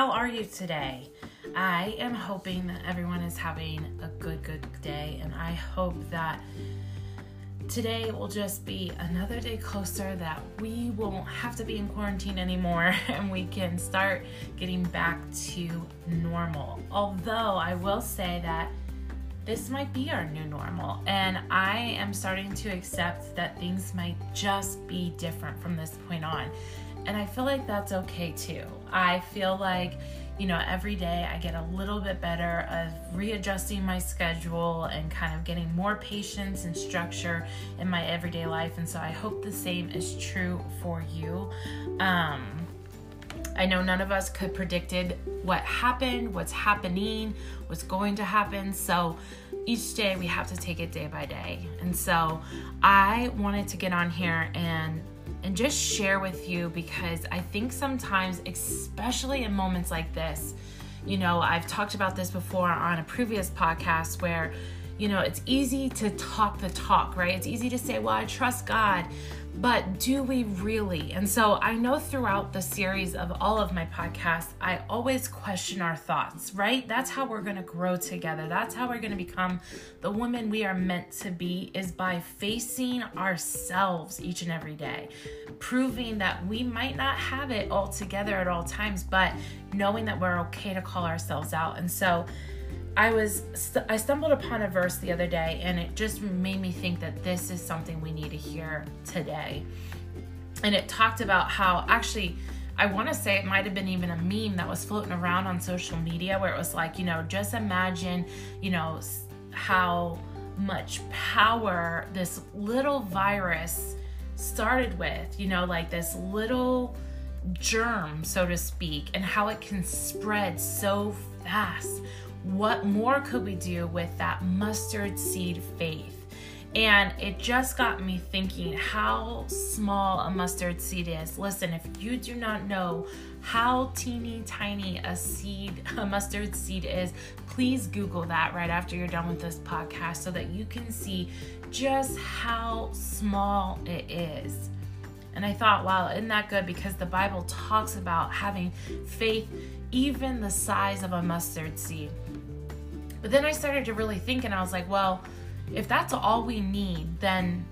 How are you today? I am hoping that everyone is having a good, good day, and I hope that today will just be another day closer that we won't have to be in quarantine anymore and we can start getting back to normal. Although I will say that this might be our new normal, and I am starting to accept that things might just be different from this point on. And I feel like that's okay too. I feel like, you know, every day I get a little bit better of readjusting my schedule and kind of getting more patience and structure in my everyday life. And so I hope the same is true for you. Um, I know none of us could predicted what happened, what's happening, what's going to happen. So each day we have to take it day by day. And so I wanted to get on here and and just share with you because I think sometimes, especially in moments like this, you know, I've talked about this before on a previous podcast where, you know, it's easy to talk the talk, right? It's easy to say, well, I trust God but do we really? And so I know throughout the series of all of my podcasts, I always question our thoughts, right? That's how we're going to grow together. That's how we're going to become the woman we are meant to be is by facing ourselves each and every day, proving that we might not have it all together at all times, but knowing that we're okay to call ourselves out. And so I was I stumbled upon a verse the other day and it just made me think that this is something we need to hear today. And it talked about how actually I want to say it might have been even a meme that was floating around on social media where it was like, you know, just imagine, you know, how much power this little virus started with, you know, like this little germ, so to speak, and how it can spread so fast what more could we do with that mustard seed faith? And it just got me thinking how small a mustard seed is. Listen, if you do not know how teeny tiny a seed, a mustard seed is, please Google that right after you're done with this podcast so that you can see just how small it is. And I thought, wow, isn't that good? Because the Bible talks about having faith even the size of a mustard seed. But then I started to really think and I was like, well, if that's all we need, then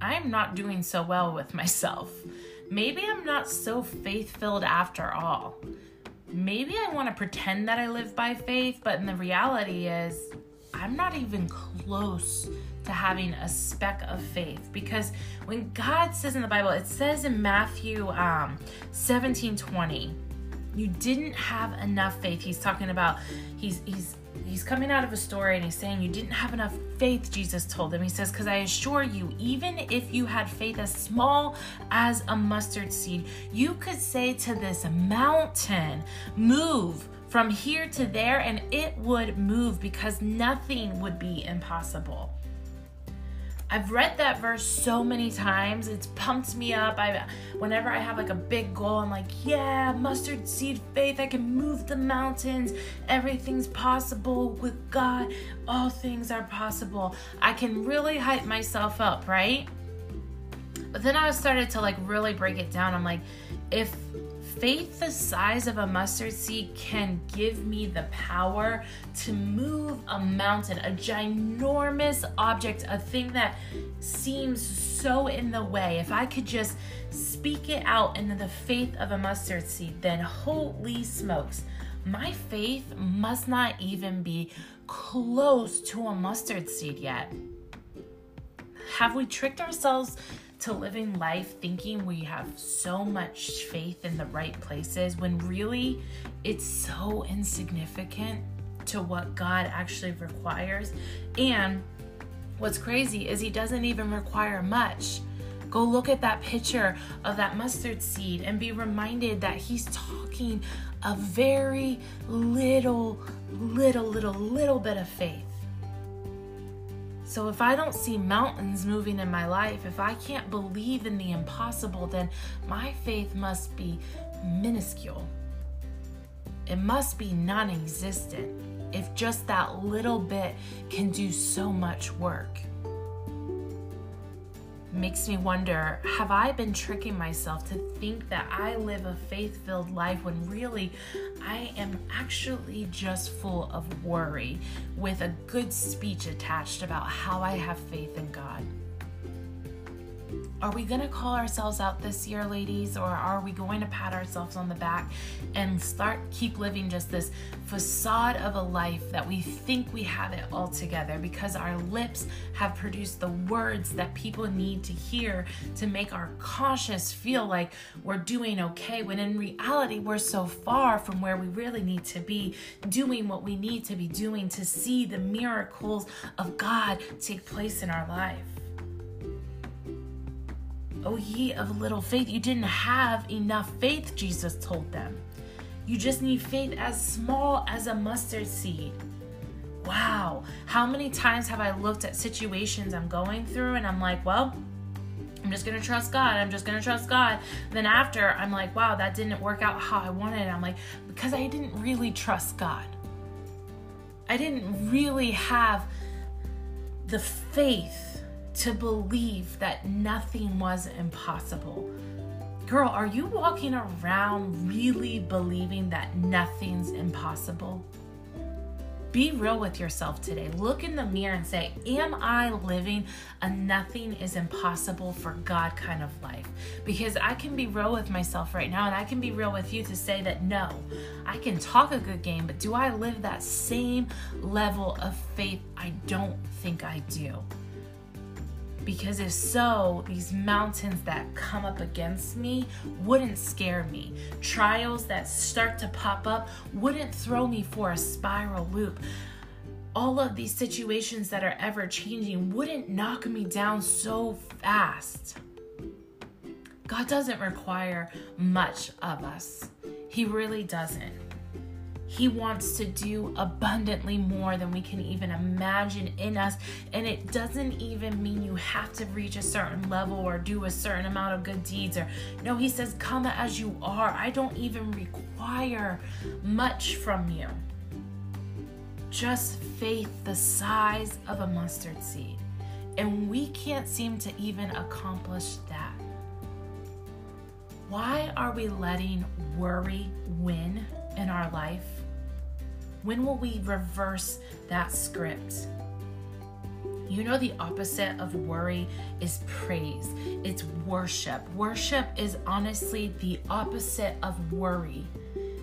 I'm not doing so well with myself. Maybe I'm not so faith filled after all. Maybe I want to pretend that I live by faith, but in the reality is, I'm not even close to having a speck of faith because when God says in the Bible, it says in Matthew um, 17 20, you didn't have enough faith. He's talking about, he's, he's, he's coming out of a story and he's saying you didn't have enough faith jesus told him. He says because i assure you even if you had faith as small as a mustard seed you could say to this mountain move from here to there and it would move because nothing would be impossible I've read that verse so many times. It's pumped me up. I whenever I have like a big goal, I'm like, yeah, mustard seed faith. I can move the mountains. Everything's possible with God. All things are possible. I can really hype myself up, right? But then I started to like really break it down. I'm like, if faith the size of a mustard seed can give me the power to move a mountain, a ginormous object, a thing that seems so in the way. If I could just speak it out into the faith of a mustard seed, then holy smokes, my faith must not even be close to a mustard seed yet. Have we tricked ourselves to living life thinking we have so much faith in the right places when really it's so insignificant to what God actually requires. And what's crazy is He doesn't even require much. Go look at that picture of that mustard seed and be reminded that He's talking a very little, little, little, little bit of faith. So if I don't see mountains moving in my life, if I can't believe in the impossible, then my faith must be minuscule. It must be non existent if just that little bit can do so much work. Makes me wonder have I been tricking myself to think that I live a faith filled life when really I am actually just full of worry with a good speech attached about how I have faith in God? Are we going to call ourselves out this year, ladies, or are we going to pat ourselves on the back and start keep living just this facade of a life that we think we have it all together because our lips have produced the words that people need to hear to make our conscience feel like we're doing okay when in reality we're so far from where we really need to be doing what we need to be doing to see the miracles of God take place in our life. Oh, ye of little faith, you didn't have enough faith, Jesus told them. You just need faith as small as a mustard seed. Wow, how many times have I looked at situations I'm going through and I'm like, well, I'm just gonna trust God. I'm just gonna trust God. Then after, I'm like, wow, that didn't work out how I wanted. It. I'm like, because I didn't really trust God. I didn't really have the faith to believe that nothing was impossible. Girl, are you walking around really believing that nothing's impossible? Be real with yourself today. Look in the mirror and say, Am I living a nothing is impossible for God kind of life? Because I can be real with myself right now and I can be real with you to say that no, I can talk a good game, but do I live that same level of faith? I don't think I do. Because if so, these mountains that come up against me wouldn't scare me. Trials that start to pop up wouldn't throw me for a spiral loop. All of these situations that are ever changing wouldn't knock me down so fast. God doesn't require much of us, He really doesn't. He wants to do abundantly more than we can even imagine in us. And it doesn't even mean you have to reach a certain level or do a certain amount of good deeds. Or no, He says, Come as you are. I don't even require much from you. Just faith the size of a mustard seed. And we can't seem to even accomplish that. Why are we letting worry win in our life? When will we reverse that script? You know, the opposite of worry is praise, it's worship. Worship is honestly the opposite of worry.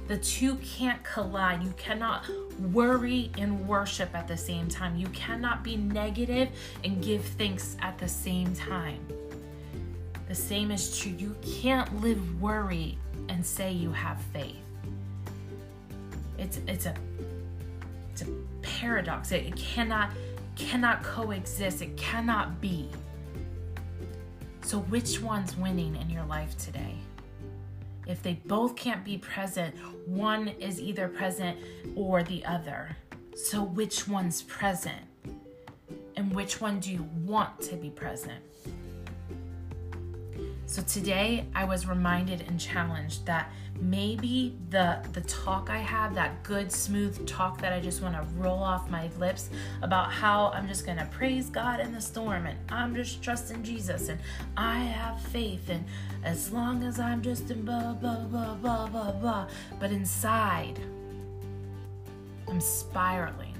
The two can't collide. You cannot worry and worship at the same time. You cannot be negative and give thanks at the same time. The same is true. You can't live worry and say you have faith. It's it's a it's a paradox. It, it cannot cannot coexist. It cannot be. So which one's winning in your life today? If they both can't be present, one is either present or the other. So which one's present? And which one do you want to be present? So today I was reminded and challenged that maybe the the talk I have, that good smooth talk that I just want to roll off my lips about how I'm just going to praise God in the storm and I'm just trusting Jesus and I have faith and as long as I'm just in blah blah blah blah blah blah, but inside I'm spiraling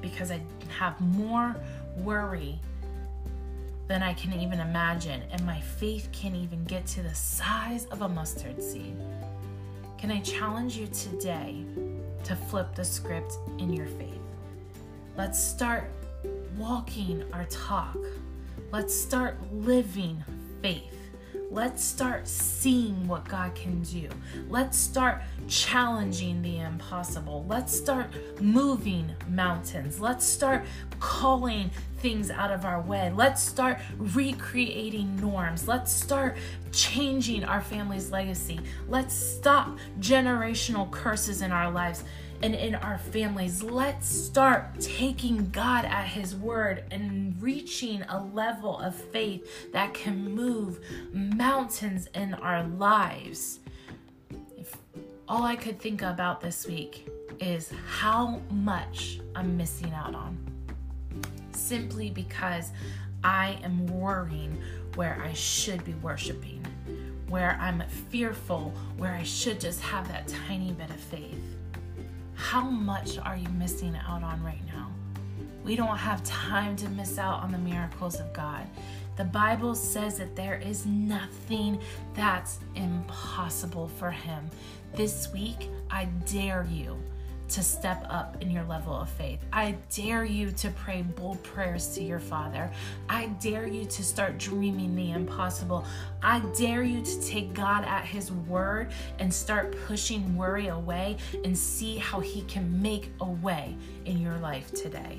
because I have more worry than I can even imagine, and my faith can't even get to the size of a mustard seed. Can I challenge you today to flip the script in your faith? Let's start walking our talk. Let's start living faith. Let's start seeing what God can do. Let's start challenging the impossible. Let's start moving mountains. Let's start calling things out of our way. Let's start recreating norms. Let's start changing our family's legacy. Let's stop generational curses in our lives and in our families. Let's start taking God at His word and reaching a level of faith that can move mountains in our lives. If all I could think about this week is how much I'm missing out on simply because I am worrying where I should be worshiping, where I'm fearful, where I should just have that tiny bit of faith. How much are you missing out on right now? We don't have time to miss out on the miracles of God. The Bible says that there is nothing that's impossible for Him. This week, I dare you to step up in your level of faith. I dare you to pray bold prayers to your Father. I dare you to start dreaming the impossible. I dare you to take God at His word and start pushing worry away and see how He can make a way in your life today.